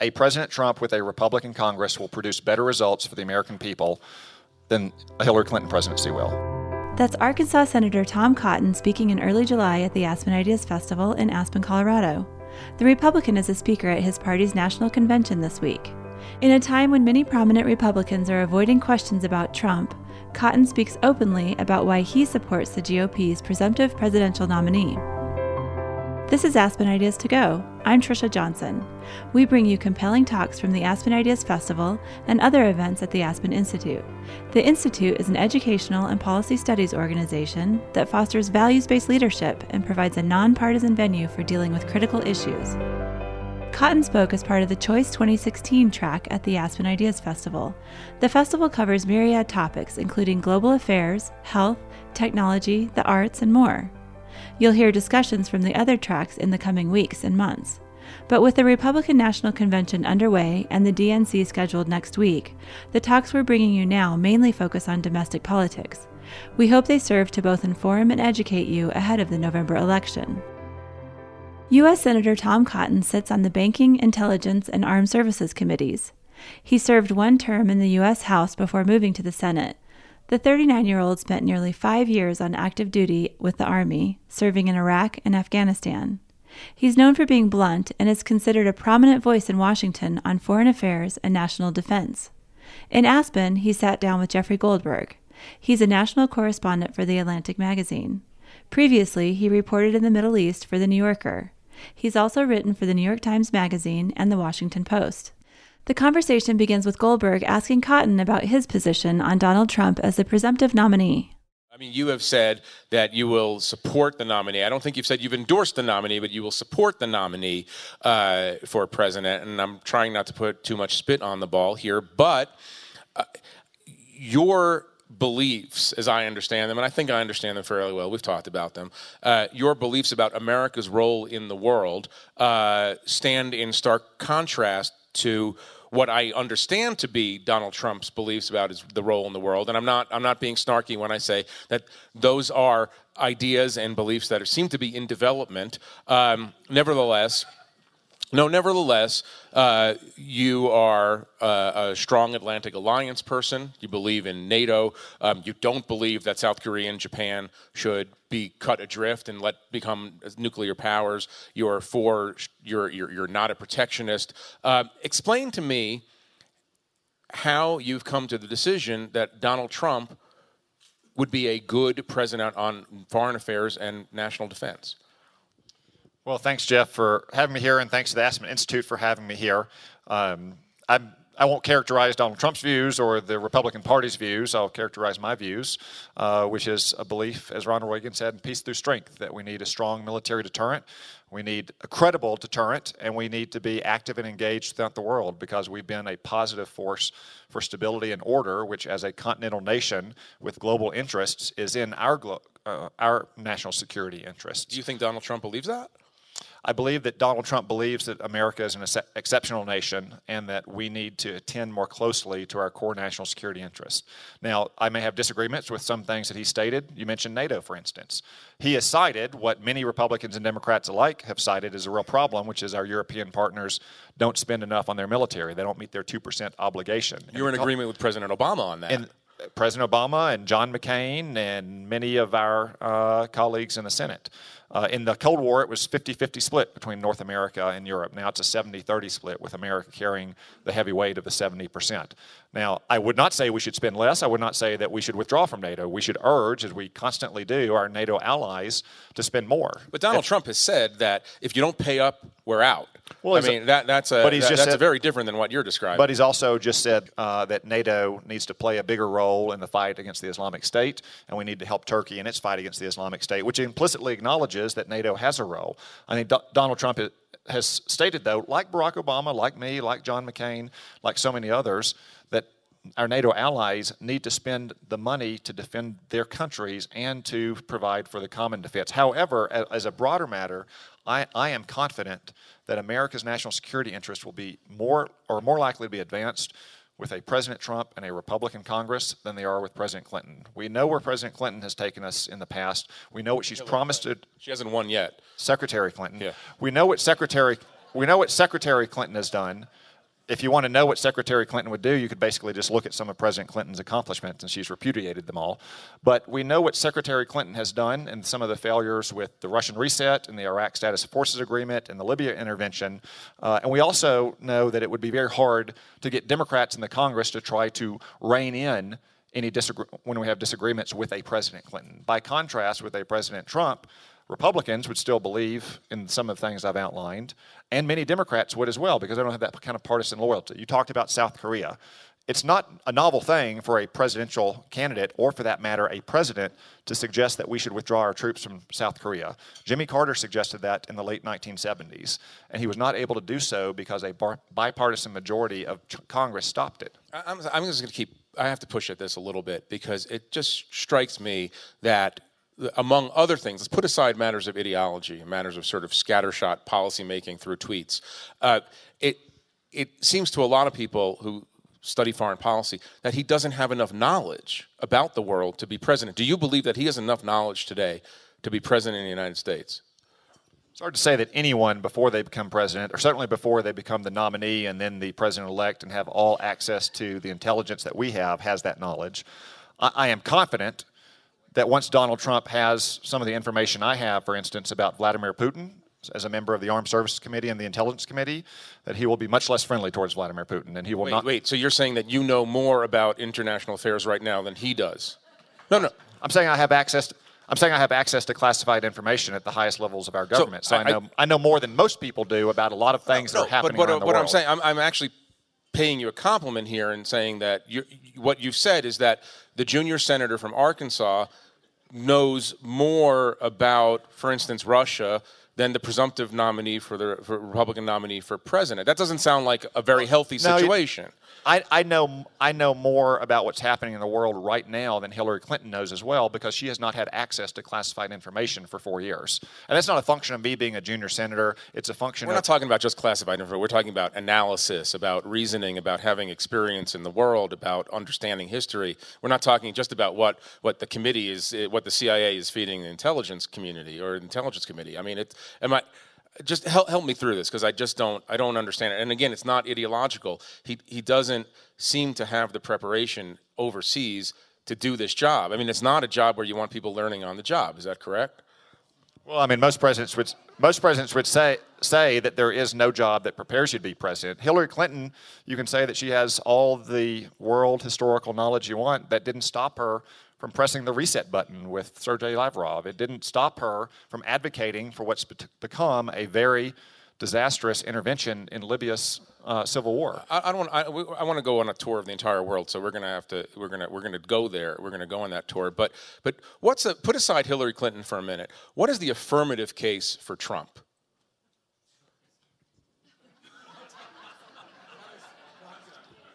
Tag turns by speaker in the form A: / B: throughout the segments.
A: a President Trump with a Republican Congress will produce better results for the American people than a Hillary Clinton presidency will.
B: That's Arkansas Senator Tom Cotton speaking in early July at the Aspen Ideas Festival in Aspen, Colorado. The Republican is a speaker at his party's national convention this week. In a time when many prominent Republicans are avoiding questions about Trump, Cotton speaks openly about why he supports the GOP's presumptive presidential nominee. This is Aspen Ideas to Go. I'm Trisha Johnson. We bring you compelling talks from the Aspen Ideas Festival and other events at the Aspen Institute. The Institute is an educational and policy studies organization that fosters values based leadership and provides a nonpartisan venue for dealing with critical issues. Cotton spoke as part of the Choice 2016 track at the Aspen Ideas Festival. The festival covers myriad topics, including global affairs, health, technology, the arts, and more. You'll hear discussions from the other tracks in the coming weeks and months. But with the Republican National Convention underway and the DNC scheduled next week, the talks we're bringing you now mainly focus on domestic politics. We hope they serve to both inform and educate you ahead of the November election. U.S. Senator Tom Cotton sits on the Banking, Intelligence, and Armed Services Committees. He served one term in the U.S. House before moving to the Senate. The 39 year old spent nearly five years on active duty with the Army, serving in Iraq and Afghanistan. He's known for being blunt and is considered a prominent voice in Washington on foreign affairs and national defense. In Aspen, he sat down with Jeffrey Goldberg. He's a national correspondent for The Atlantic magazine. Previously, he reported in the Middle East for The New Yorker. He's also written for the New York Times Magazine and The Washington Post. The conversation begins with Goldberg asking Cotton about his position on Donald Trump as the presumptive nominee.
C: I mean, you have said that you will support the nominee. I don't think you've said you've endorsed the nominee, but you will support the nominee uh, for president. And I'm trying not to put too much spit on the ball here, but uh, your beliefs, as I understand them, and I think I understand them fairly well, we've talked about them, uh, your beliefs about America's role in the world uh, stand in stark contrast to what I understand to be Donald Trump's beliefs about his, the role in the world. And I'm not, I'm not being snarky when I say that those are ideas and beliefs that are, seem to be in development. Um, nevertheless, no, nevertheless, uh, you are a strong Atlantic Alliance person. You believe in NATO. Um, you don't believe that South Korea and Japan should be cut adrift and let become nuclear powers. You're for. You're you're, you're not a protectionist. Uh, explain to me how you've come to the decision that Donald Trump would be a good president on foreign affairs and national defense.
A: Well, thanks, Jeff, for having me here, and thanks to the Aspen Institute for having me here. Um, I won't characterize Donald Trump's views or the Republican Party's views. I'll characterize my views, uh, which is a belief, as Ronald Reagan said, in peace through strength, that we need a strong military deterrent, we need a credible deterrent, and we need to be active and engaged throughout the world because we've been a positive force for stability and order, which, as a continental nation with global interests, is in our, uh, our national security interests.
C: Do you think Donald Trump believes that?
A: I believe that Donald Trump believes that America is an ex- exceptional nation and that we need to attend more closely to our core national security interests. Now, I may have disagreements with some things that he stated. You mentioned NATO, for instance. He has cited what many Republicans and Democrats alike have cited as a real problem, which is our European partners don't spend enough on their military. They don't meet their 2% obligation.
C: You're in agreement with President Obama on that.
A: And President Obama and John McCain and many of our uh, colleagues in the Senate. Uh, in the Cold War, it was 50 50 split between North America and Europe. Now it's a 70 30 split, with America carrying the heavy weight of the 70%. Now, I would not say we should spend less. I would not say that we should withdraw from NATO. We should urge, as we constantly do, our NATO allies to spend more.
C: But Donald if, Trump has said that if you don't pay up, we're out. Well, I mean, a, that, that's, a, but he's that, just that's said, very different than what you're describing.
A: But he's also just said uh, that NATO needs to play a bigger role in the fight against the Islamic State, and we need to help Turkey in its fight against the Islamic State, which implicitly acknowledges that NATO has a role. I think Do- Donald Trump has stated, though, like Barack Obama, like me, like John McCain, like so many others, that our NATO allies need to spend the money to defend their countries and to provide for the common defense. However, as a broader matter, I, I am confident that America's national security interests will be more or more likely to be advanced with a President Trump and a Republican Congress than they are with President Clinton. We know where President Clinton has taken us in the past. We know what she's promised to.
C: She hasn't won yet.
A: Secretary Clinton.
C: Yeah.
A: We know what Secretary we know what Secretary Clinton has done. If you want to know what Secretary Clinton would do, you could basically just look at some of President Clinton's accomplishments, and she's repudiated them all. But we know what Secretary Clinton has done and some of the failures with the Russian reset and the Iraq Status of Forces Agreement and the Libya intervention. Uh, and we also know that it would be very hard to get Democrats in the Congress to try to rein in any disagree- when we have disagreements with a President Clinton. By contrast, with a President Trump, Republicans would still believe in some of the things I've outlined, and many Democrats would as well because they don't have that kind of partisan loyalty. You talked about South Korea. It's not a novel thing for a presidential candidate, or for that matter, a president, to suggest that we should withdraw our troops from South Korea. Jimmy Carter suggested that in the late 1970s, and he was not able to do so because a bipartisan majority of Congress stopped it.
C: I'm, I'm just going to keep, I have to push at this a little bit because it just strikes me that among other things, let's put aside matters of ideology, matters of sort of scattershot policymaking through tweets. Uh, it it seems to a lot of people who study foreign policy that he doesn't have enough knowledge about the world to be president. Do you believe that he has enough knowledge today to be president in the United States?
A: It's hard to say that anyone before they become president, or certainly before they become the nominee and then the president elect and have all access to the intelligence that we have, has that knowledge. I, I am confident that once Donald Trump has some of the information I have, for instance, about Vladimir Putin as a member of the Armed Services Committee and the Intelligence Committee, that he will be much less friendly towards Vladimir Putin, and he will
C: wait,
A: not.
C: Wait, so you're saying that you know more about international affairs right now than he does? No, no.
A: I'm saying I have access. To, I'm saying I have access to classified information at the highest levels of our government. So, so I, I, know I know more than most people do about a lot of uh, things no, that are happening
C: but,
A: around the
C: what
A: world.
C: I'm saying, I'm, I'm actually paying you a compliment here and saying that what you've said is that the junior senator from Arkansas knows more about, for instance, Russia than the presumptive nominee for the for Republican nominee for president. That doesn't sound like a very healthy situation.
A: I, I, know I know more about what's happening in the world right now than Hillary Clinton knows as well because she has not had access to classified information for four years. And that's not a function of me being a junior senator. It's a function
C: We're
A: of.
C: not talking about just classified information. We're talking about analysis, about reasoning, about having experience in the world, about understanding history. We're not talking just about what, what the committee is, eh, what the CIA is feeding the intelligence community or intelligence committee. I mean, it, am I just help, help me through this because I just don't I don't understand it. And again, it's not ideological. He he doesn't seem to have the preparation overseas to do this job. I mean, it's not a job where you want people learning on the job. Is that correct?
A: Well, I mean, most presidents would most presidents would say say that there is no job that prepares you to be president. Hillary Clinton, you can say that she has all the world historical knowledge you want. That didn't stop her from pressing the reset button with Sergei Lavrov. It didn't stop her from advocating for what's become a very disastrous intervention in Libya's uh, civil war.
C: I, I don't. I, I want to go on a tour of the entire world, so we're going to have to. We're going to. We're going to go there. We're going to go on that tour. But but what's a, put aside Hillary Clinton for a minute? What is the affirmative case for Trump?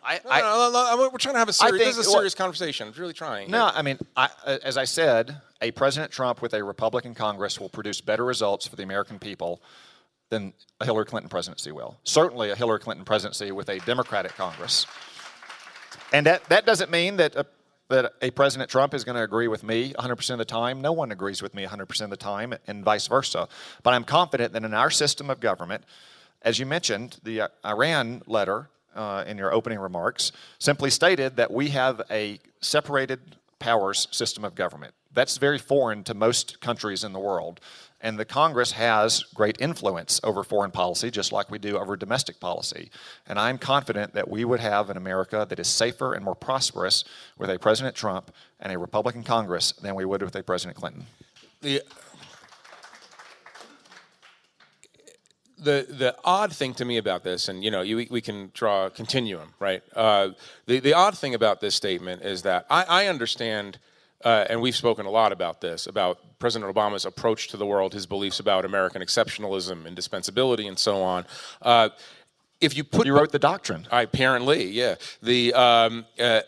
C: I, I no, no, no, we're trying to have a serious. Think, this is a serious well, conversation. I'm really trying.
A: No, I mean, I, uh, as I said, a President Trump with a Republican Congress will produce better results for the American people than a Hillary Clinton presidency will. Certainly, a Hillary Clinton presidency with a Democratic Congress. And that, that doesn't mean that a, that a President Trump is going to agree with me 100% of the time. No one agrees with me 100% of the time, and vice versa. But I'm confident that in our system of government, as you mentioned, the uh, Iran letter uh, in your opening remarks simply stated that we have a separated powers system of government. That's very foreign to most countries in the world. And the Congress has great influence over foreign policy, just like we do over domestic policy. And I'm confident that we would have an America that is safer and more prosperous with a President Trump and a Republican Congress than we would with a President Clinton.
C: The, the the odd thing to me about this, and you know, you, we can draw a continuum, right? Uh, the the odd thing about this statement is that I, I understand uh, and we've spoken a lot about this, about President Obama's approach to the world, his beliefs about American exceptionalism, indispensability, and so on. Uh, if you put
A: you wrote the doctrine,
C: I, apparently, yeah. The um, uh,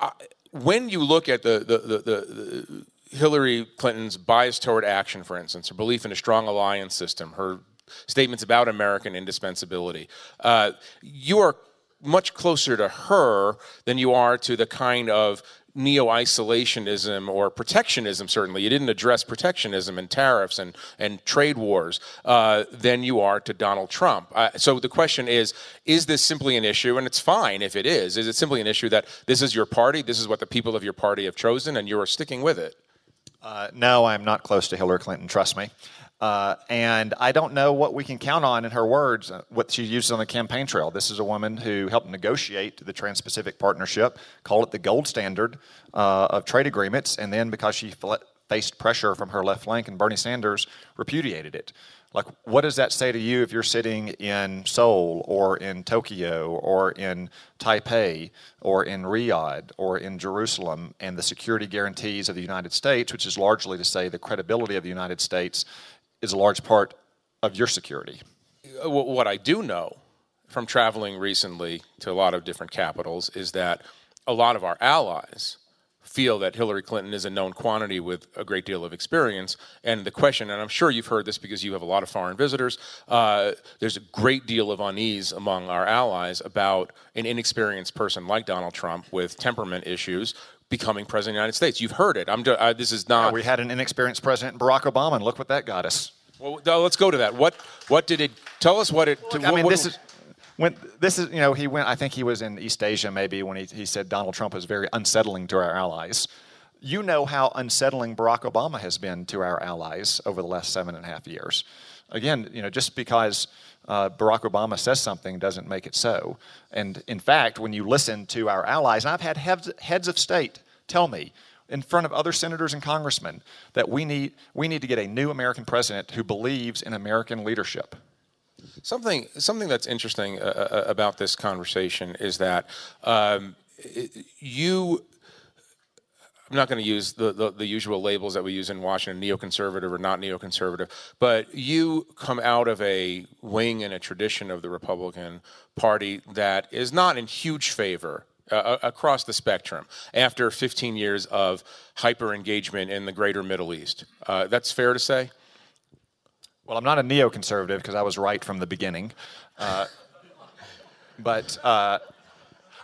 C: I, when you look at the the, the, the Hillary Clinton's bias toward action, for instance, her belief in a strong alliance system, her statements about American indispensability, uh, you are much closer to her than you are to the kind of neo isolationism or protectionism, certainly, you didn't address protectionism and tariffs and, and trade wars, uh, than you are to Donald Trump. Uh, so the question is is this simply an issue? And it's fine if it is. Is it simply an issue that this is your party, this is what the people of your party have chosen, and you are sticking with it?
A: Uh, no, I'm not close to Hillary Clinton, trust me. Uh, and I don't know what we can count on in her words, uh, what she uses on the campaign trail. This is a woman who helped negotiate the Trans Pacific Partnership, called it the gold standard uh, of trade agreements, and then because she faced pressure from her left flank and Bernie Sanders repudiated it. Like, what does that say to you if you're sitting in Seoul or in Tokyo or in Taipei or in Riyadh or in Jerusalem and the security guarantees of the United States, which is largely to say the credibility of the United States is a large part of your security.
C: Uh, what I do know from traveling recently to a lot of different capitals is that a lot of our allies feel that Hillary Clinton is a known quantity with a great deal of experience. And the question, and I'm sure you've heard this because you have a lot of foreign visitors, uh, there's a great deal of unease among our allies about an inexperienced person like Donald Trump with temperament issues becoming president of the United States. You've heard it. I'm. Uh, this is not.
A: Yeah, we had an inexperienced president, Barack Obama, and look what that got us.
C: Well, let's go to that. What what did it tell us? What it?
A: Look, I mean, what, this is. When this is, you know, he went. I think he was in East Asia, maybe when he, he said Donald Trump is very unsettling to our allies. You know how unsettling Barack Obama has been to our allies over the last seven and a half years. Again, you know, just because uh, Barack Obama says something doesn't make it so. And in fact, when you listen to our allies, and I've had heads, of state tell me in front of other senators and congressmen that we need, we need to get a new American president who believes in American leadership.
C: Something, something that's interesting uh, uh about this conversation is that um, you I'm not going to use the, the, the, usual labels that we use in Washington, neoconservative or not neoconservative, but you come out of a wing and a tradition of the Republican Party that is not in huge favor uh, across the spectrum after 15 years of hyper engagement in the greater Middle East. Uh, that's fair to say?
A: Well, I'm not a neoconservative because I was right from the beginning. Uh, but uh,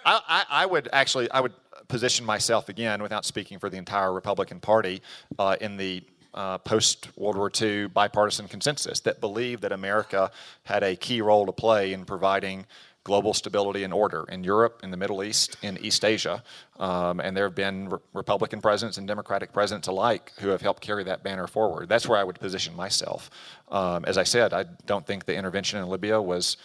A: I, I, I would actually, I would position myself again, without speaking for the entire Republican Party, uh, in the uh, post World War II bipartisan consensus that believed that America had a key role to play in providing global stability and order in Europe, in the Middle East, in East Asia. Um, and there have been re- Republican presidents and Democratic presidents alike who have helped carry that banner forward. That's where I would position myself. Um, as I said, I don't think the intervention in Libya was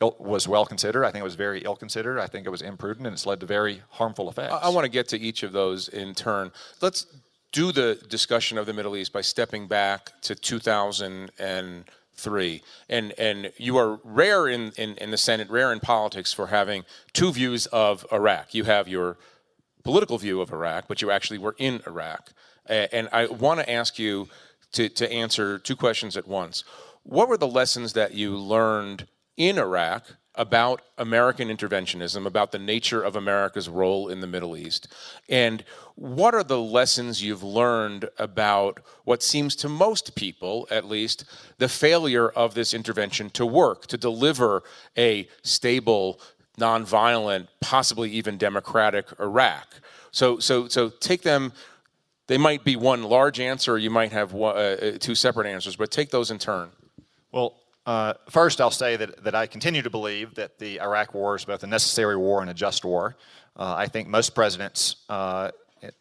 A: was well considered. I think it was very ill considered. I think it was imprudent, and it's led to very harmful effects. I,
C: I want to get to each of those in turn. Let's do the discussion of the Middle East by stepping back to 2003. And, and you are rare in, in, in the Senate, rare in politics for having two views of Iraq. You have your political view of Iraq, but you actually were in Iraq. And I want to ask you to, to answer two questions at once. What were the lessons that you learned in Iraq about American interventionism, about the nature of America's role in the Middle East, and what are the lessons you've learned about what seems to most people, at least, the failure of this intervention to work, to deliver a stable, nonviolent, possibly even democratic Iraq? So, so, so take them. They might be one large answer, you might have one, uh, two separate answers, but take those in turn.
A: Well, uh, first, I'll say that, that I continue to believe that the Iraq War is both a necessary war and a just war. Uh, I think most presidents uh,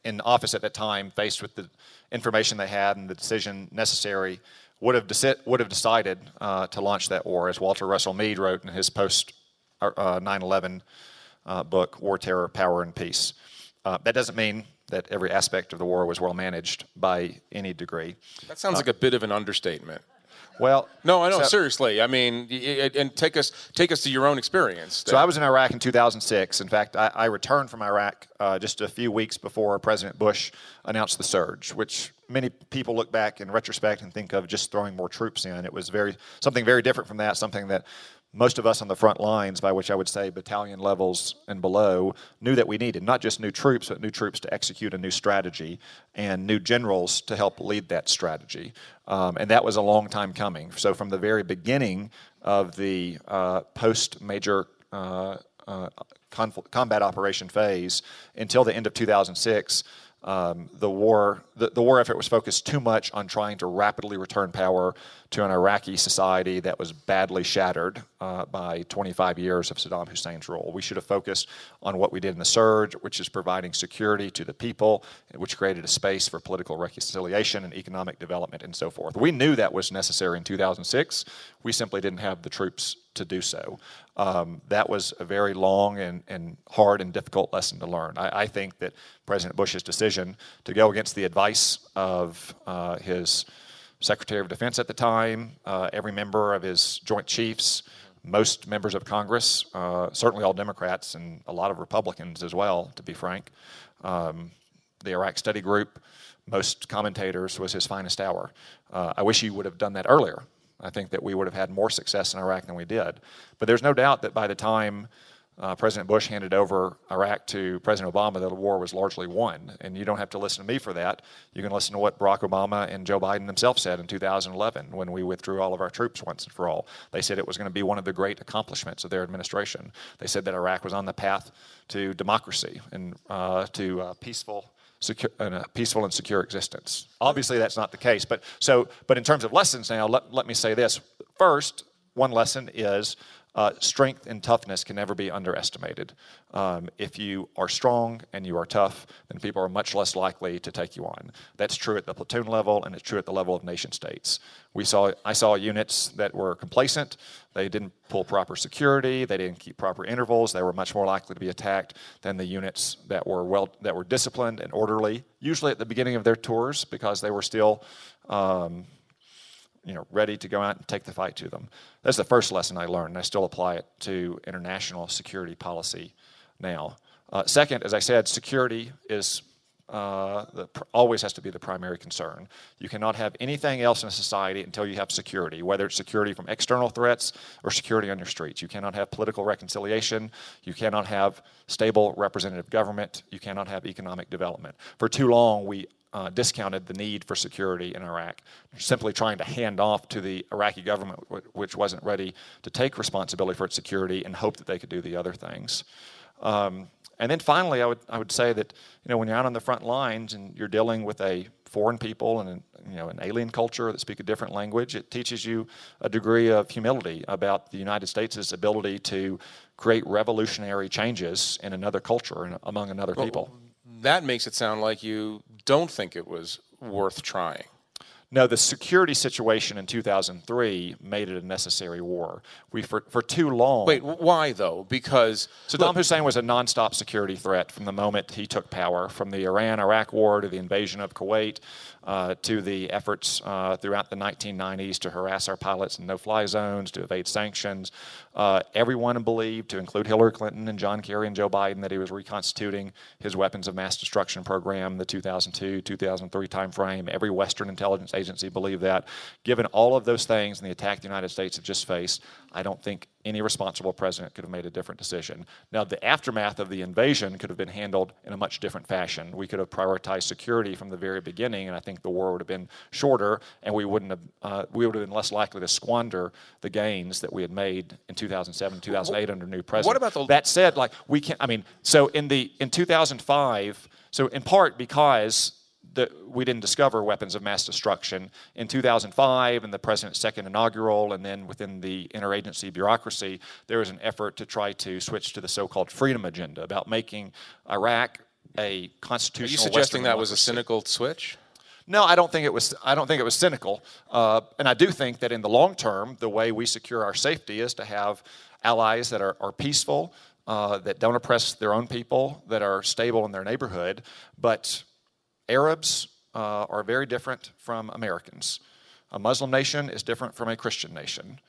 A: in office at that time, faced with the information they had and the decision necessary, would have, would have decided uh, to launch that war, as Walter Russell Mead wrote in his post uh, 9 11 book, War, Terror, Power, and Peace. that doesn't mean that every aspect of the war was well managed by any degree.
C: That sounds like a bit of an understatement.
A: Well,
C: no, I know. So, seriously, I mean, and take us take us to your own experience.
A: So I was in Iraq in 2006. In fact, I, I returned from Iraq uh, just a few weeks before President Bush announced the surge, which many people look back in retrospect and think of just throwing more troops in. It was very something very different from that. Something that most of us on the front lines, by which I would say battalion levels and below, knew that we needed not just new troops, but new troops to execute a new strategy and new generals to help lead that strategy. Um, and that was a long time coming. So, from the very beginning of the uh, post major uh, uh, combat operation phase until the end of 2006 um, the war the, the war effort was focused too much on trying to rapidly return power to an Iraqi society that was badly shattered uh, by 25 years of Saddam Hussein's rule. We should have focused on what we did in the surge, which is providing security to the people, which created a space for political reconciliation and economic development and so forth. We knew that was necessary in 2006. We simply didn't have the troops to do so. Um, that was a very long and, and hard and difficult lesson to learn. I, I, think that President Bush's decision to go against the advice of uh, his Secretary of Defense at the time, uh, every member of his Joint Chiefs, most members of Congress, uh, certainly all Democrats and a lot of Republicans as well, to be frank. Um, the Iraq Study Group, most commentators, was his finest hour. Uh, I wish he would have done that earlier. I think that we would have had more success in Iraq than we did. But there's no doubt that by the time uh, President Bush handed over Iraq to President Obama, the war was largely won. And you don't have to listen to me for that. You can listen to what Barack Obama and Joe Biden themselves said in 2011 when we withdrew all of our troops once and for all. They said it was going to be one of the great accomplishments of their administration. They said that Iraq was on the path to democracy and uh, to uh, peaceful secure, a peaceful and secure existence. Obviously, that's not the case. But so, but in terms of lessons, now let, let me say this. First, one lesson is uh, strength and toughness can never be underestimated. Um, if you are strong and you are tough, then people are much less likely to take you on. That's true at the platoon level, and it's true at the level of nation states. We saw, I saw units that were complacent. They didn't pull proper security. They didn't keep proper intervals. They were much more likely to be attacked than the units that were well, that were disciplined and orderly. Usually at the beginning of their tours, because they were still um, you know, ready to go out and take the fight to them. That's the first lesson I learned, and I still apply it to international security policy now. Uh, second, as I said, security is uh, the, always has to be the primary concern. You cannot have anything else in a society until you have security, whether it's security from external threats or security on your streets. You cannot have political reconciliation. You cannot have stable representative government. You cannot have economic development. For too long, we uh, discounted the need for security in Iraq, simply trying to hand off to the Iraqi government, which wasn't ready to take responsibility for its security and hope that they could do the other things. Um, and then finally, I would, I would say that you know, when you're out on the front lines and you're dealing with a foreign people and you know, an alien culture that speak a different language, it teaches you a degree of humility about the United States' ability to create revolutionary changes in another culture and among another well, people
C: that makes it sound like you don't think it was worth trying.
A: No, the security situation in 2003 made it a necessary war. We for, for too long.
C: Wait, why though? Because
A: Saddam look, Hussein was a nonstop security threat from the moment he took power, from the Iran-Iraq war to the invasion of Kuwait, uh, to the efforts uh, throughout the 1990s to harass our pilots in no-fly zones, to evade sanctions. Uh, everyone believed, to include Hillary Clinton and John Kerry and Joe Biden, that he was reconstituting his weapons of mass destruction program, the 2002-2003 timeframe. Every Western intelligence agency believed that. Given all of those things and the attack the United States have just faced, I don't think any responsible president could have made a different decision. Now, the aftermath of the invasion could have been handled in a much different fashion. We could have prioritized security from the very beginning, and I think the war would have been shorter, and we wouldn't have uh, we would have been less likely to squander the gains that we had made in 2007, 2008 under new president.
C: What about the
A: that said? Like we can't. I mean, so in the in 2005, so in part because that we didn't discover weapons of mass destruction in 2005 in the president's second inaugural and then within the interagency bureaucracy there was an effort to try to switch to the so-called freedom agenda about making iraq a constitutional
C: are you suggesting that was a cynical switch
A: no, I don't think it was. I don't think it was cynical, uh, and I do think that in the long term, the way we secure our safety is to have allies that are, are peaceful, uh, that don't oppress their own people, that are stable in their neighborhood, but Arabs uh, are very different from Americans. A Muslim nation is different from a Christian nation.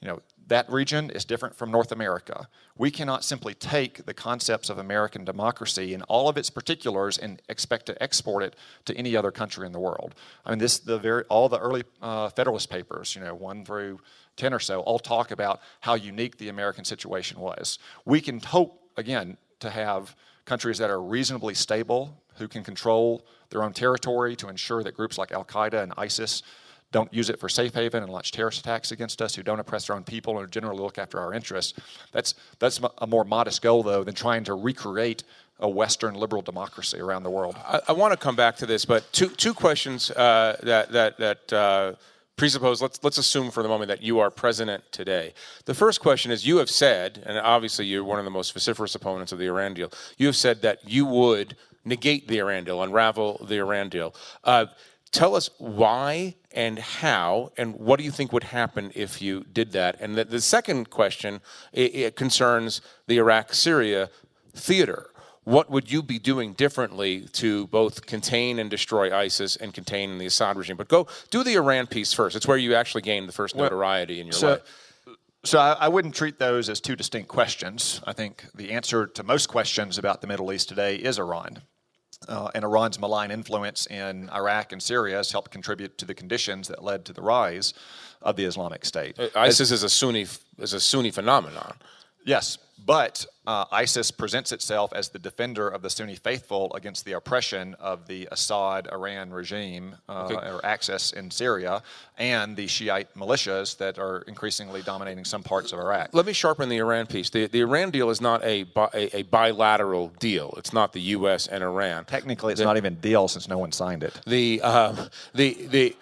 A: You know, that region is different from North America. We cannot simply take the concepts of American democracy in all of its particulars and expect to export it to any other country in the world. I mean, this the very all the early uh, Federalist Papers, you know, one through ten or so, all talk about how unique the American situation was. We can hope again to have countries that are reasonably stable, who can control their own territory to ensure that groups like Al Qaeda and ISIS don't use it for safe haven and launch terrorist attacks against us, who don't oppress their own people and generally look after our interests. That's, that's a more modest goal, though, than trying to recreate a Western liberal democracy around the world.
C: I, I want to come back to this, but two, two questions uh, that, that, that uh, presuppose, let's, let's assume for the moment that you are president today. The first question is you have said, and obviously you're one of the most vociferous opponents of the Iran deal, you have said that you would negate the Iran deal, unravel the Iran deal. Uh, tell us why and how, and what do you think would happen if you did that? And the, the second question it, it concerns the Iraq Syria theater. What would you be doing differently to both contain and destroy ISIS and contain the Assad regime? But go do the Iran piece first. It's where you actually gained the first notoriety in your
A: so,
C: life.
A: So I, I wouldn't treat those as two distinct questions. I think the answer to most questions about the Middle East today is Iran. Uh, and Iran's malign influence in Iraq and Syria has helped contribute to the conditions that led to the rise of the Islamic State.
C: ISIS is a Sunni is a Sunni phenomenon.
A: Yes, but uh, ISIS presents itself as the defender of the Sunni faithful against the oppression of the Assad Iran regime uh, okay. or axis in Syria and the Shiite militias that are increasingly dominating some parts of Iraq.
C: Let me sharpen the Iran piece. The, the Iran deal is not a, bi- a, a, bilateral deal. It's not the U.S. and Iran.
A: Technically, it's the, not even a deal since no one signed it.
C: The um, the the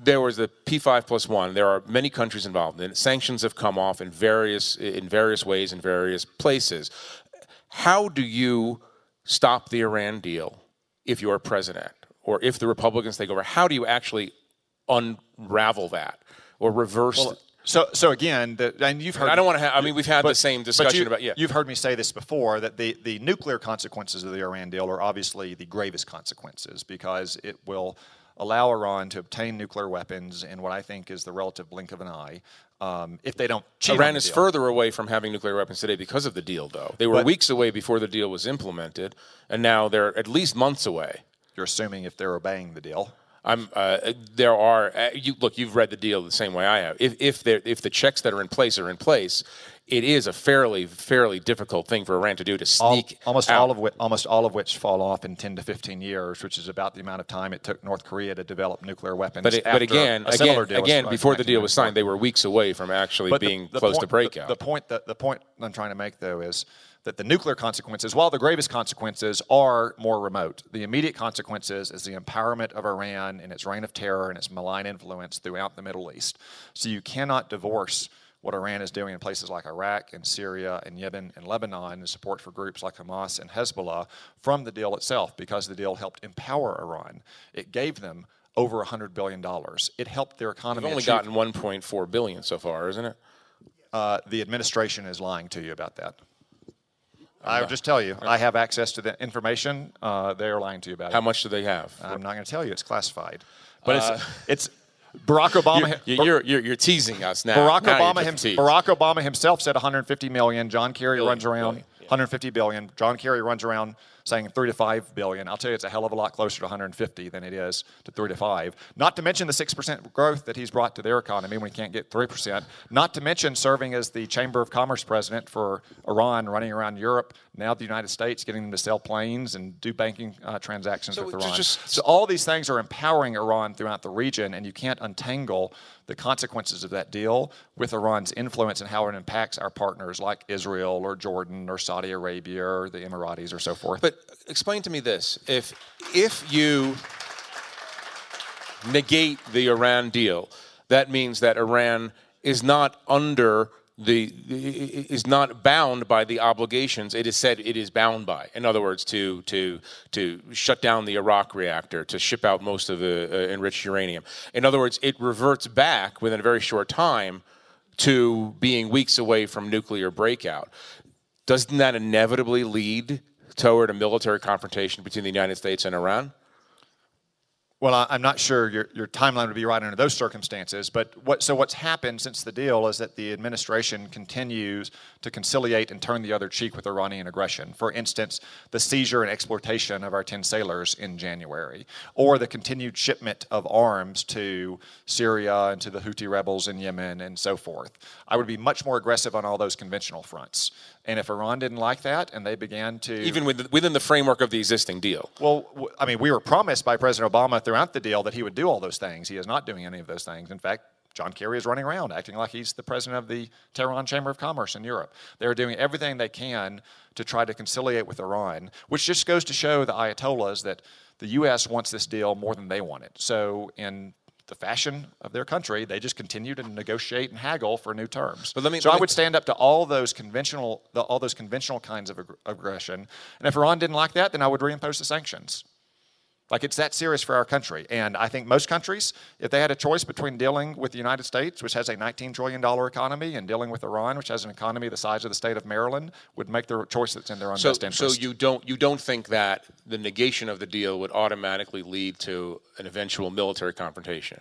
C: there was the P5 plus one. There are many countries involved, and sanctions have come off in various in various ways in various places. How do you stop the Iran deal if you're president, or if the Republicans take over? How do you actually unravel that or reverse? Well,
A: so, so again, the, and you've heard.
C: I don't want to. have. I mean, we've had but, the same discussion
A: you,
C: about. Yeah,
A: you've heard me say this before that the the nuclear consequences of the Iran deal are obviously the gravest consequences because it will allow Iran to obtain nuclear weapons in what I think is the relative blink of an eye. Um, if they don't
C: Iran is further away from having nuclear weapons today because of the deal, though. They were but, weeks away before the deal was implemented, and now they're at least months away.
A: You're assuming if they're obeying the deal.
C: I'm, uh, there are uh, you, look. You've read the deal the same way I have. If if, if the checks that are in place are in place, it is a fairly fairly difficult thing for Iran to do to sneak
A: all, almost
C: out.
A: all of which almost all of which fall off in 10 to 15 years, which is about the amount of time it took North Korea to develop nuclear weapons.
C: But, it, but again, again, again, before the deal was signed, they were weeks away from actually but being the, the close
A: point,
C: to breakout.
A: The, the point that the point I'm trying to make though is that the nuclear consequences, while the gravest consequences are more remote, the immediate consequences is the empowerment of Iran and its reign of terror and its malign influence throughout the Middle East. So you cannot divorce what Iran is doing in places like Iraq and Syria and Yemen and Lebanon and support for groups like Hamas and Hezbollah from the deal itself because the deal helped empower Iran. It gave them over $100 billion. It helped their economy.
C: You've only gotten 1.4 billion so far, isn't it?
A: Uh, the administration is lying to you about that. I will just tell you, I have access to the information. Uh, they are lying to you about it.
C: How
A: it.
C: much do they have?
A: I'm not going to tell you. It's classified. But uh, it's it's Barack Obama.
C: You're, you're, you're, you're teasing us now.
A: Barack
C: now
A: Obama, him, Barack Obama himself said 150 million. John Kerry runs around billion, yeah. 150 billion. John Kerry runs around saying three to five billion. I'll tell you, it's a hell of a lot closer to 150 than it is to three to five. Not to mention the six percent growth that he's brought to their economy when he can't get three percent. Not to mention serving as the Chamber of Commerce president for Iran, running around Europe, now the United States, getting them to sell planes and do banking uh, transactions so with Iran. Just, so all these things are empowering Iran throughout the region, and you can't untangle the consequences of that deal with Iran's influence and how it impacts our partners like Israel or Jordan or Saudi Arabia or the Emiratis or so forth.
C: But explain to me this: if if you negate the Iran deal, that means that Iran is not under the is not bound by the obligations it is said it is bound by. In other words, to to to shut down the Arak reactor, to ship out most of the uh, enriched uranium. In other words, it reverts back within a very short time to being weeks away from nuclear breakout. Doesn't that inevitably lead toward a military confrontation between the United States and Iran?
A: Well, I'm not sure your, your timeline would be right under those circumstances, but what, so what's happened since the deal is that the administration continues to conciliate and turn the other cheek with Iranian aggression. For instance, the seizure and exploitation of our 10 sailors in January, or the continued shipment of arms to Syria and to the Houthi rebels in Yemen and so forth. I would be much more aggressive on all those conventional fronts. And if Iran didn't like that and they began to.
C: Even within the framework of the existing deal.
A: Well, I mean, we were promised by President Obama throughout the deal that he would do all those things. He is not doing any of those things. In fact, John Kerry is running around acting like he's the president of the Tehran Chamber of Commerce in Europe. They're doing everything they can to try to conciliate with Iran, which just goes to show the Ayatollahs that the U.S. wants this deal more than they want it. So, in the fashion of their country, they just continue to negotiate and haggle for new terms. But let me, so let I would stand up to all those conventional, the, all those conventional kinds of ag- aggression. And if Iran didn't like that, then I would reimpose the sanctions. Like it's that serious for our country. And I think most countries, if they had a choice between dealing with the United States, which has a $19 trillion economy, and dealing with Iran, which has an economy the size of the state of Maryland, would make the choice that's in their own
C: so,
A: best interest.
C: So you don't you don't think that the negation of the deal would automatically lead to an eventual military confrontation?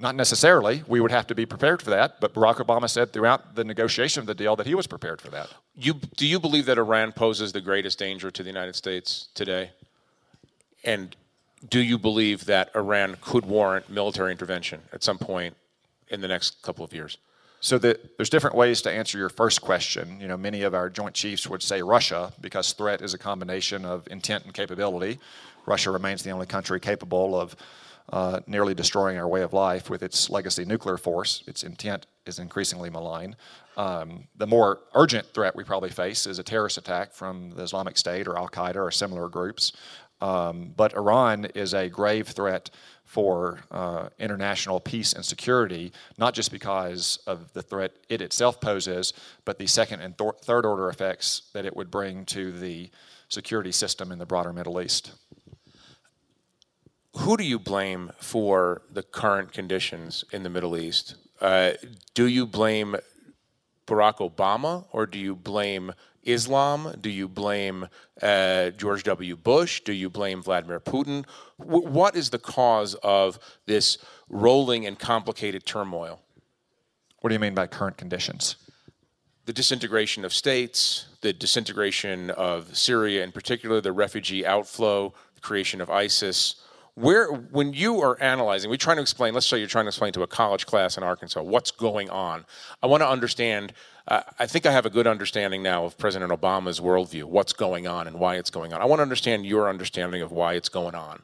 A: Not necessarily. We would have to be prepared for that. But Barack Obama said throughout the negotiation of the deal that he was prepared for that.
C: You, do you believe that Iran poses the greatest danger to the United States today? And do you believe that Iran could warrant military intervention at some point in the next couple of years?
A: So the, there's different ways to answer your first question. You know, many of our joint chiefs would say Russia because threat is a combination of intent and capability. Russia remains the only country capable of uh, nearly destroying our way of life with its legacy nuclear force. Its intent is increasingly malign. Um, the more urgent threat we probably face is a terrorist attack from the Islamic State or Al Qaeda or similar groups. Um, but Iran is a grave threat for uh, international peace and security, not just because of the threat it itself poses, but the second and th- third order effects that it would bring to the security system in the broader Middle East
C: who do you blame for the current conditions in the Middle East? Uh, do you blame Barack Obama or do you blame Islam? Do you blame uh, George W. Bush? Do you blame Vladimir Putin? W- what is the cause of this rolling and complicated turmoil?
A: What do you mean by current conditions?
C: The disintegration of states, the disintegration of Syria in particular, the refugee outflow, the creation of ISIS where when you are analyzing we're trying to explain let's say you're trying to explain to a college class in arkansas what's going on i want to understand uh, i think i have a good understanding now of president obama's worldview what's going on and why it's going on i want to understand your understanding of why it's going on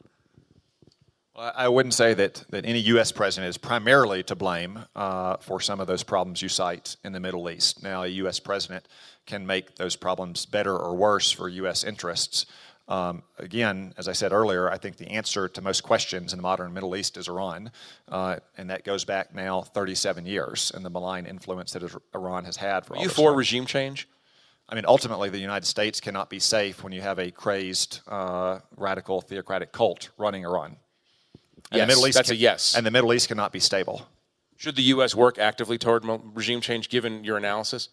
A: well, I wouldn't say that, that any U.S. president is primarily to blame uh, for some of those problems you cite in the Middle East. Now, a U.S. president can make those problems better or worse for U.S. interests. Um, again, as I said earlier, I think the answer to most questions in the modern Middle East is Iran, uh, and that goes back now 37 years and the malign influence that Iran has had for.
C: Are you for time. regime change?
A: I mean, ultimately, the United States cannot be safe when you have a crazed, uh, radical, theocratic cult running Iran.
C: And yes, the Middle East that's can, a yes.
A: And the Middle East cannot be stable.
C: Should the U.S. work actively toward regime change, given your analysis?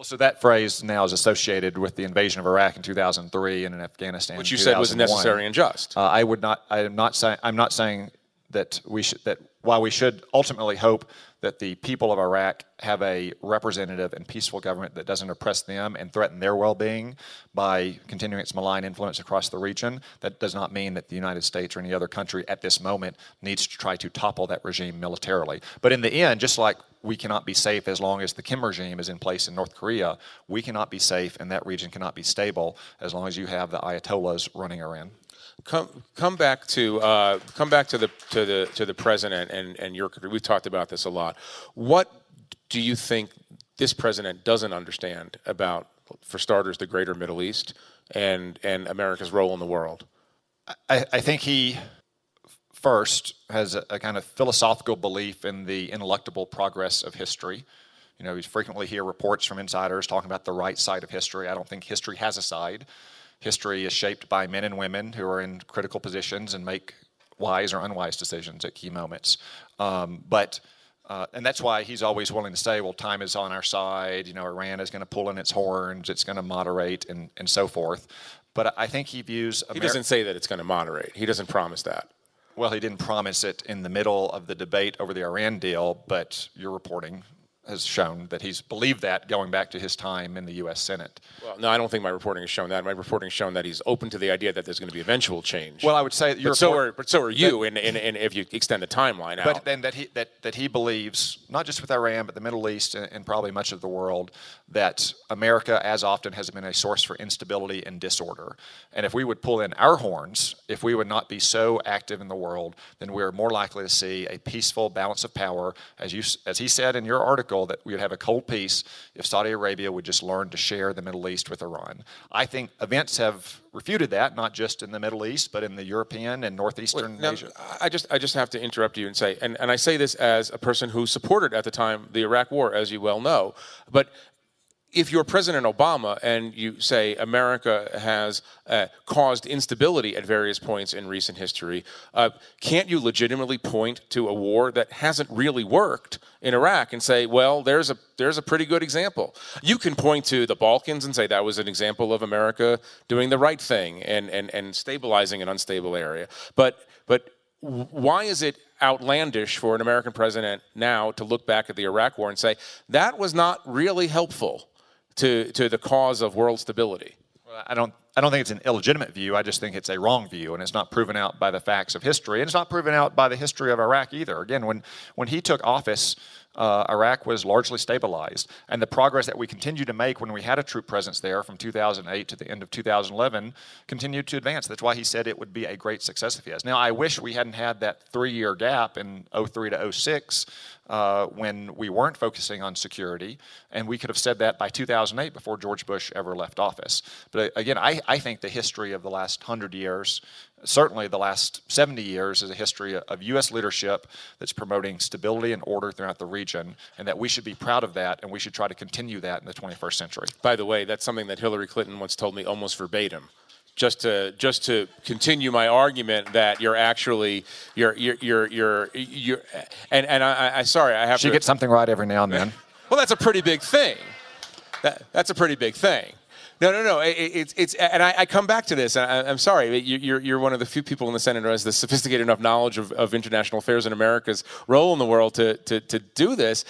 A: Well, so that phrase now is associated with the invasion of Iraq in 2003 and in Afghanistan,
C: which you said was necessary and just.
A: Uh, I would not. I am not saying. I'm not saying that we should. That while we should ultimately hope that the people of Iraq have a representative and peaceful government that doesn't oppress them and threaten their well being by continuing its malign influence across the region. That does not mean that the United States or any other country at this moment needs to try to topple that regime militarily. But in the end, just like we cannot be safe as long as the Kim regime is in place in North Korea, we cannot be safe and that region cannot be stable as long as you have the Ayatollahs running around
C: come come back to uh, come back to the to the to the president and and your we've talked about this a lot. What do you think this president doesn't understand about, for starters, the greater Middle East and and America's role in the world?
A: I, I think he first has a, a, kind of philosophical belief in the ineluctable progress of history. You know, we frequently hear reports from insiders talking about the right side of history. I don't think history has a side history is shaped by men and women who are in critical positions and make wise or unwise decisions at key moments. Um, but uh, and that's why he's always willing to say, well, time is on our side. You know, Iran is going to pull in its horns. It's going to moderate and, and so forth. But I think he views.
C: He doesn't say that it's going to moderate. He doesn't promise that.
A: Well, he didn't promise it in the middle of the debate over the Iran deal, but your reporting has shown that he's believed that going back to his time in the U.S. Senate.
C: Well, no, I don't think my reporting has shown that. My reporting has shown that he's open to the idea that there's going to be eventual change.
A: Well, I would say that
C: but so are but so are you, and, and, and if you extend the timeline out.
A: But then that he that, that he believes not just with Iran, but the Middle East and, and probably much of the world that America, as often, has been a source for instability and disorder. And if we would pull in our horns, if we would not be so active in the world, then we're more likely to see a peaceful balance of power, as you as he said in your article, that we would have a cold peace if Saudi Arabia would just learn to share the Middle East with Iran. I think events have refuted that, not just in the Middle East, but in the European and northeastern
C: now,
A: Asia.
C: I just I just have to interrupt you and say, and, and I say this as a person who supported at the time the Iraq War, as you well know, but if you're President Obama and you say America has uh, caused instability at various points in recent history, uh, can't you legitimately point to a war that hasn't really worked in Iraq and say, well, there's a there's a pretty good example? You can point to the Balkans and say that was an example of America doing the right thing and and, and stabilizing an unstable area, but but why is it outlandish for an American president now to look back at the Iraq war and say that was not really helpful? To, to the cause of world stability?
A: Well, I don't, I don't think it's an illegitimate view. I just think it's a wrong view, and it's not proven out by the facts of history, and it's not proven out by the history of Iraq either. Again, when, when he took office, uh, Iraq was largely stabilized. And the progress that we continued to make when we had a troop presence there from 2008 to the end of 2011 continued to advance. That's why he said it would be a great success if he has. Now, I wish we hadn't had that three year gap in 03 to 06 uh, when we weren't focusing on security, and we could have said that by 2008 before George Bush ever left office. But uh, again, I, I think the history of the last 100 years certainly the last 70 years is a history of U.S. leadership that's promoting stability and order throughout the region, and that we should be proud of that, and we should try to continue that in the 21st century.
C: By the way, that's something that Hillary Clinton once told me almost verbatim. Just to just to continue my argument that you're actually you're you're you're you're, you're and and I, I sorry I have
A: she
C: to,
A: gets something right every now and then.
C: well, that's a pretty big thing. That, that's a pretty big thing. No, no, no. It, it's it's and I, I, come back to this. And I, am sorry, you're you're one of the few people in the Senate who has the sophisticated enough knowledge of, of international affairs and America's role in the world to, to to do this.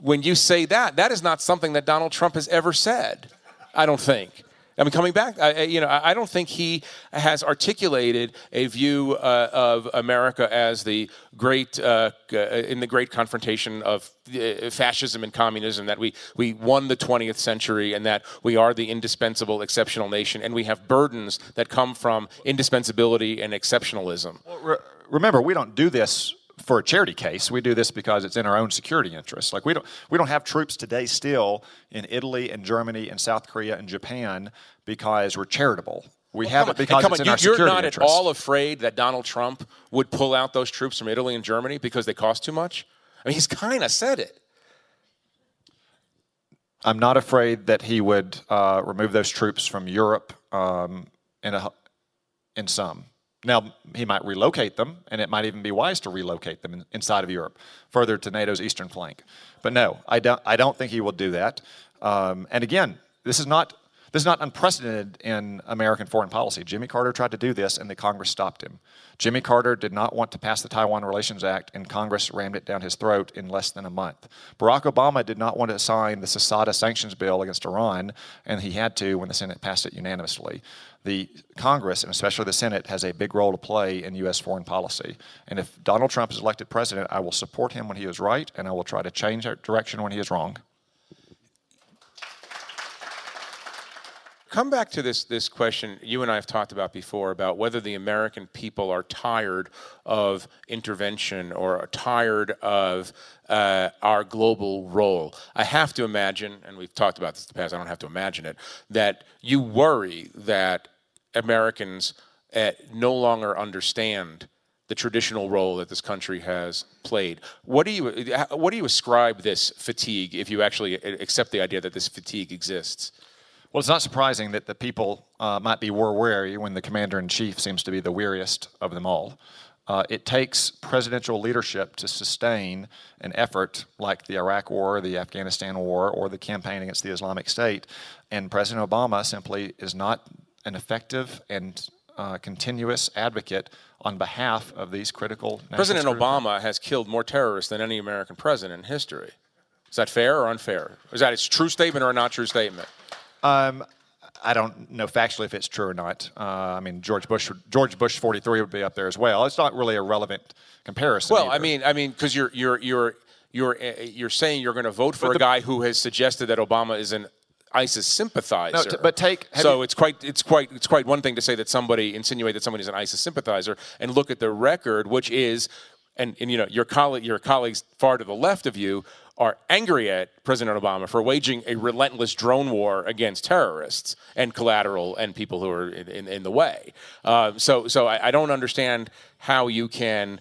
C: When you say that, that is not something that Donald Trump has ever said. I don't think. I mean, coming back, I, you know, I don't think he has articulated a view uh, of America as the great, uh, in the great confrontation of uh, fascism and communism, that we, we won the 20th century and that we are the indispensable, exceptional nation, and we have burdens that come from indispensability and exceptionalism.
A: Well, re- remember, we don't do this for a charity case. We do this because it's in our own security interests. Like we don't we don't have troops today still in Italy and Germany and South Korea and Japan because we're charitable. We well, have it because it's in you, our security
C: You're not
A: interests.
C: at all afraid that Donald Trump would pull out those troops from Italy and Germany because they cost too much. I mean, he's kind of said it.
A: I'm not afraid that he would uh, remove those troops from Europe um, in a in some. Now, he might relocate them, and it might even be wise to relocate them in, inside of Europe, further to NATO's eastern flank. But no, I don't, I don't think he will do that. Um, and again, this is not this is not unprecedented in American foreign policy. Jimmy Carter tried to do this, and the Congress stopped him. Jimmy Carter did not want to pass the Taiwan Relations Act, and Congress rammed it down his throat in less than a month. Barack Obama did not want to sign the CISADA sanctions bill against Iran, and he had to when the Senate passed it unanimously. The Congress, and especially the Senate, has a big role to play in U.S. foreign policy. And if Donald Trump is elected president, I will support him when he is right, and I will try to change direction when he is wrong.
C: Come back to this this question you and I have talked about before about whether the American people are tired of intervention or tired of uh, our global role. I have to imagine, and we've talked about this in the past. I don't have to imagine it that you worry that Americans uh, no longer understand the traditional role that this country has played. What do you what do you ascribe this fatigue if you actually accept the idea that this fatigue exists?
A: Well, it's not surprising that the people uh, might be war weary when the commander in chief seems to be the weariest of them all. Uh, it takes presidential leadership to sustain an effort like the Iraq War, the Afghanistan War, or the campaign against the Islamic State. And President Obama simply is not an effective and uh, continuous advocate on behalf of these critical.
C: President Obama has killed more terrorists than any American president in history. Is that fair or unfair? Is that a true statement or a not true statement?
A: Um, I don't know factually if it's true or not. Uh, I mean, George Bush, George Bush 43 would be up there as well. It's not really a relevant comparison.
C: Well,
A: either.
C: I mean, I mean, because you're you're you're you're uh, you're saying you're going to vote for
A: But
C: a
A: the-
C: guy who has suggested that Obama is an ISIS sympathizer.
A: No, t- but take-
C: so
A: you-
C: it's quite it's quite it's quite one thing to say that somebody insinuate that somebody somebody's an ISIS sympathizer and look at the record, which is, and, and you know your colleague your colleagues far to the left of you are angry at President Obama for waging a relentless drone war against terrorists and collateral and people who are in, in, in the way. Uh, so so I, I don't understand how you can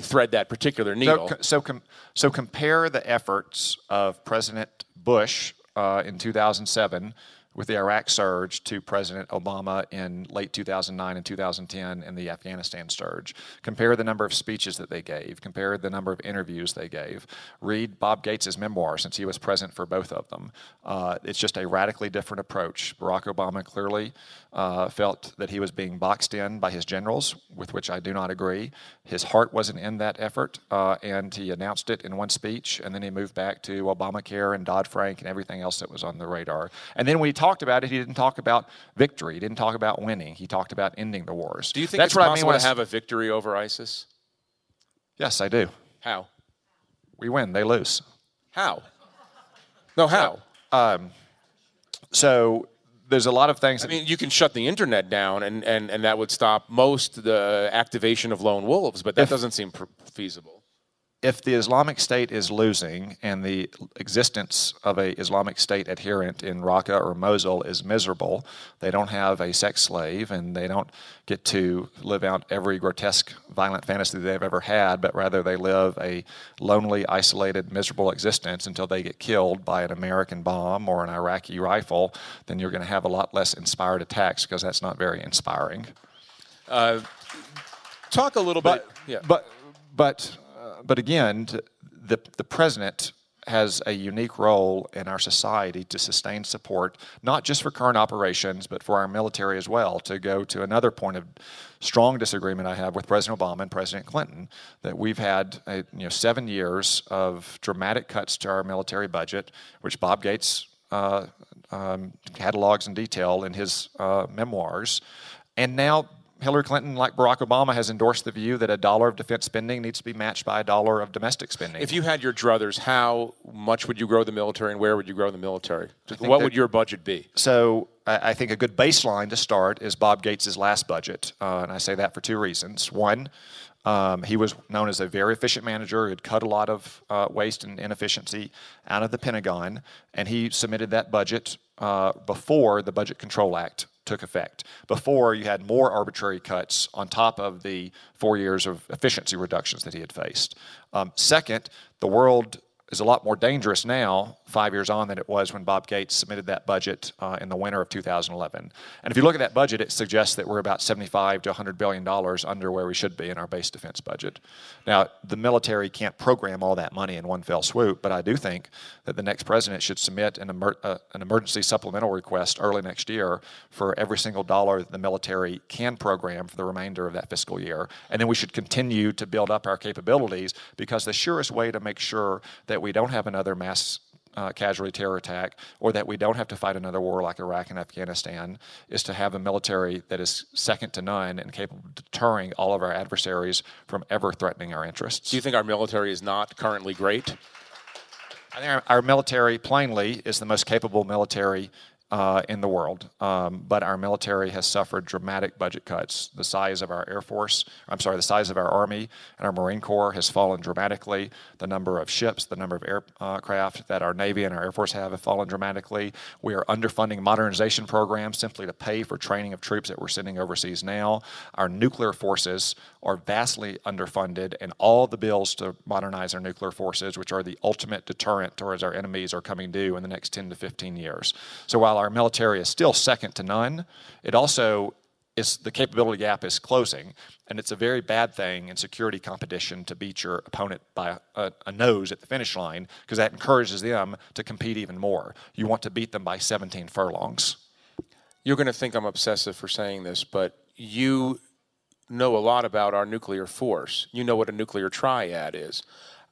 C: thread that particular needle.
A: So, so, com- so compare the efforts of President Bush uh, in 2007 with the Iraq surge to President Obama in late 2009 and 2010 and the Afghanistan surge. Compare the number of speeches that they gave. Compare the number of interviews they gave. Read Bob Gates' memoir since he was present for both of them. Uh, it's just a radically different approach. Barack Obama clearly uh, felt that he was being boxed in by his generals, with which I do not agree. His heart wasn't in that effort, uh, and he announced it in one speech, and then he moved back to Obamacare and Dodd Frank and everything else that was on the radar. And then he talked about it, he didn't talk about victory. He didn't talk about winning. He talked about ending the wars.
C: Do you think
A: That's what I mean when
C: to have a victory over ISIS?
A: Yes, I do.
C: How?
A: We win, they lose.
C: How? No, how?
A: So um, there's a lot of things.
C: I mean, you can shut the internet down, and, and, and that would stop most the activation of lone wolves, but that doesn't seem pr- feasible.
A: If the Islamic State is losing and the existence of a Islamic State adherent in Raqqa or Mosul is miserable, they don't have a sex slave and they don't get to live out every grotesque violent fantasy they've ever had, but rather they live a lonely, isolated, miserable existence until they get killed by an American bomb or an Iraqi rifle, then you're going to have a lot less inspired attacks because that's not very inspiring.
C: Talk a little
A: But
C: bit. Yeah.
A: but but uh, but again, the the president has a unique role in our society to sustain support, not just for current operations, but for our military as well. To go to another point of strong disagreement I have with President Obama and President Clinton, that we've had a, you know seven years of dramatic cuts to our military budget, which Bob Gates uh, um, catalogs in detail in his uh, memoirs, and now Hillary Clinton, like Barack Obama, has endorsed the view that a dollar of defense spending needs to be matched by a dollar of domestic spending.
C: If you had your druthers, how much would you grow the military, and where would you grow the military? What
A: that-
C: would your budget be?
A: so I I think a good baseline to start is Bob Gates' last budget, uh, and I say that for two reasons. One, um, he was known as a very efficient manager who had cut a lot of uh, waste and inefficiency out of the Pentagon, and he submitted that budget uh, before the Budget Control Act took effect. Before, you had more arbitrary cuts on top of the four years of efficiency reductions that he had faced. Um, second, the world is a lot more dangerous now, five years on, than it was when Bob Gates submitted that budget uh, in the winter of 2011. And if you look at that budget, it suggests that we're about 75 to 100 billion dollars under where we should be in our base defense budget. Now, the military can't program all that money in one fell swoop, but I do think that the next president should submit an, emer- uh, an emergency supplemental request early next year for every single dollar that the military can program for the remainder of that fiscal year. And then we should continue to build up our capabilities because the surest way to make sure that we don't have another mass uh, casualty terror attack or that we don't have to fight another war like Iraq and Afghanistan is to have a military that is second to none and capable of deterring all of our adversaries from ever threatening our interests.
C: Do you think our military is not currently great?
A: I think our, our military, plainly, is the most capable military uh, in the world. Um, but our military has suffered dramatic budget cuts. The size of our Air Force, I'm sorry, the size of our Army and our Marine Corps has fallen dramatically. The number of ships, the number of aircraft that our Navy and our Air Force have have fallen dramatically. We are underfunding modernization programs simply to pay for training of troops that we're sending overseas now. Our nuclear forces are vastly underfunded, and all the bills to modernize our nuclear forces, which are the ultimate deterrent towards our enemies, are coming due in the next 10 to 15 years. So while our military is still second to none, it also is the capability gap is closing, and it's a very bad thing in security competition to beat your opponent by a, a nose at the finish line because that encourages them to compete even more. You want to beat them by 17 furlongs.
C: You're going to think I'm obsessive for saying this, but you know a lot about our nuclear force. You know what a nuclear triad is.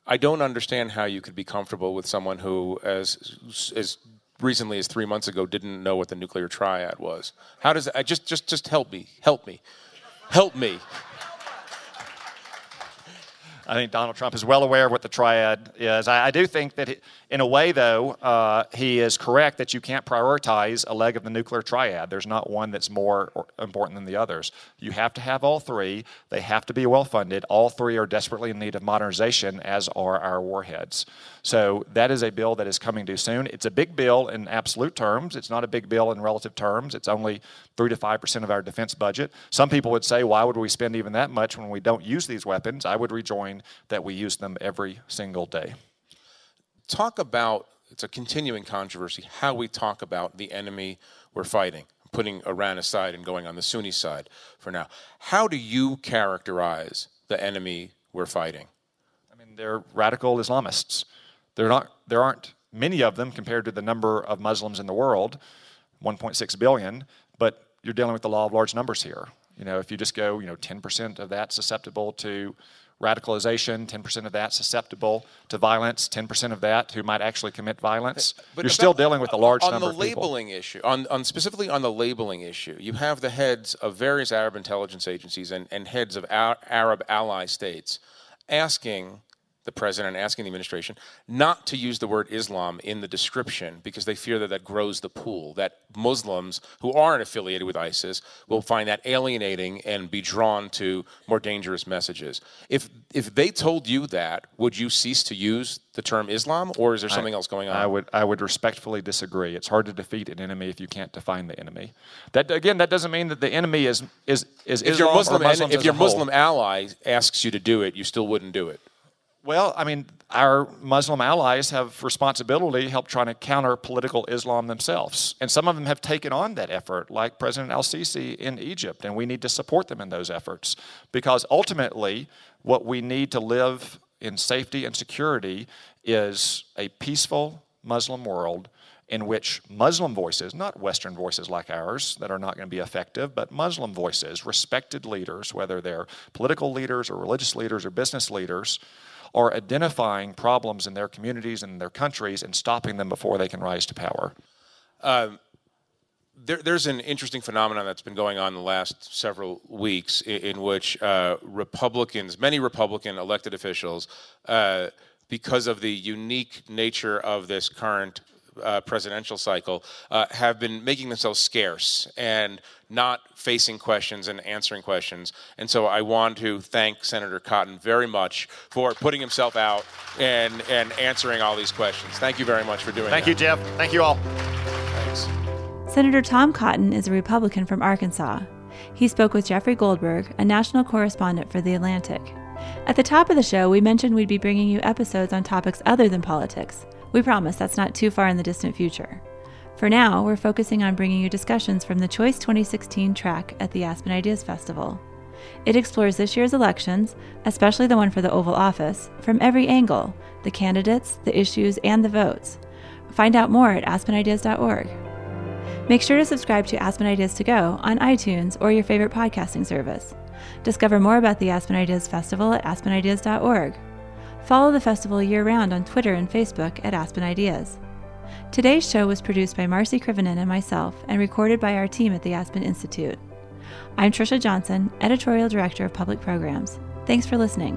C: I don't understand how you could be comfortable with someone who, as as recently as three months ago, didn't know what the nuclear triad was. How does I just just just help me, help me, help me.
A: I think Donald Trump is well aware of what the triad is. I, I do think that, in a way, though, uh, he is correct that you can't prioritize a leg of the nuclear triad. There's not one that's more important than the others. You have to have all three. They have to be well funded. All three are desperately in need of modernization, as are our warheads. So that is a bill that is coming due soon. It's a big bill in absolute terms. It's not a big bill in relative terms. It's only three to five percent of our defense budget. Some people would say, why would we spend even that much when we don't use these weapons? I would rejoin that we use them every single day.
C: Talk about it's a continuing controversy how we talk about the enemy we're fighting putting Iran aside and going on the Sunni side for now. How do you characterize the enemy we're fighting?
A: I mean, they're radical Islamists. They're not, there aren't many of them compared to the number of Muslims in the world, 1.6 billion, but you're dealing with the law of large numbers here. You know, if you just go, you know, 10% of that susceptible to radicalization, 10% of that susceptible to violence, 10% of that who might actually commit violence. But You're still dealing with a large number.
C: on
A: number
C: the labeling issue, on, on specifically on the labeling issue, you have the heads of various Arab intelligence agencies and, and heads of Arab ally states asking the president asking the administration not to use the word Islam in the description because they fear that that grows the pool, that Muslims who aren't affiliated with ISIS will find that alienating and be drawn to more dangerous messages. If, if they told you that, would you cease to use the term Islam or is there something
A: I,
C: else going on?
A: I would, I would respectfully disagree. It's hard to defeat an enemy if you can't define the enemy. That, again, that doesn't mean that the enemy is, is, is
C: if
A: Islam
C: your Muslim,
A: or Muslims
C: if your Muslim ally asks you to do it, you still wouldn't do it.
A: Well, I mean, our Muslim allies have responsibility to help trying to counter political Islam themselves. And some of them have taken on that effort, like President al Sisi in Egypt, and we need to support them in those efforts. Because ultimately, what we need to live in safety and security is a peaceful Muslim world in which Muslim voices, not Western voices like ours that are not going to be effective, but Muslim voices, respected leaders, whether they're political leaders or religious leaders or business leaders, are identifying problems in their communities and their countries and stopping them before they can rise to power.
C: Um, there, there's an interesting phenomenon that's been going on the last several weeks in, in which uh, Republicans, many Republican elected officials, uh, because of the unique nature of this current uh, presidential cycle uh, have been making themselves scarce and not facing questions and answering questions. And so I want to thank Senator Cotton very much for putting himself out and, and answering all these questions. Thank you very much for doing
A: Thank
C: that.
A: Thank you, Jeff. Thank you all.
C: Thanks.
B: Senator Tom Cotton is a Republican from Arkansas. He spoke with Jeffrey Goldberg, a national correspondent for The Atlantic. At the top of the show, we mentioned we'd be bringing you episodes on topics other than politics. We promise that's not too far in the distant future. For now, we're focusing on bringing you discussions from the Choice 2016 track at the Aspen Ideas Festival. It explores this year's elections, especially the one for the Oval Office, from every angle the candidates, the issues, and the votes. Find out more at aspenideas.org. Make sure to subscribe to Aspen Ideas to Go on iTunes or your favorite podcasting service. Discover more about the Aspen Ideas Festival at aspenideas.org. Follow the festival year round on Twitter and Facebook at Aspen Ideas. Today's show was produced by Marcy Krivonen and myself and recorded by our team at the Aspen Institute. I'm Trisha Johnson, Editorial Director of Public Programs. Thanks for listening.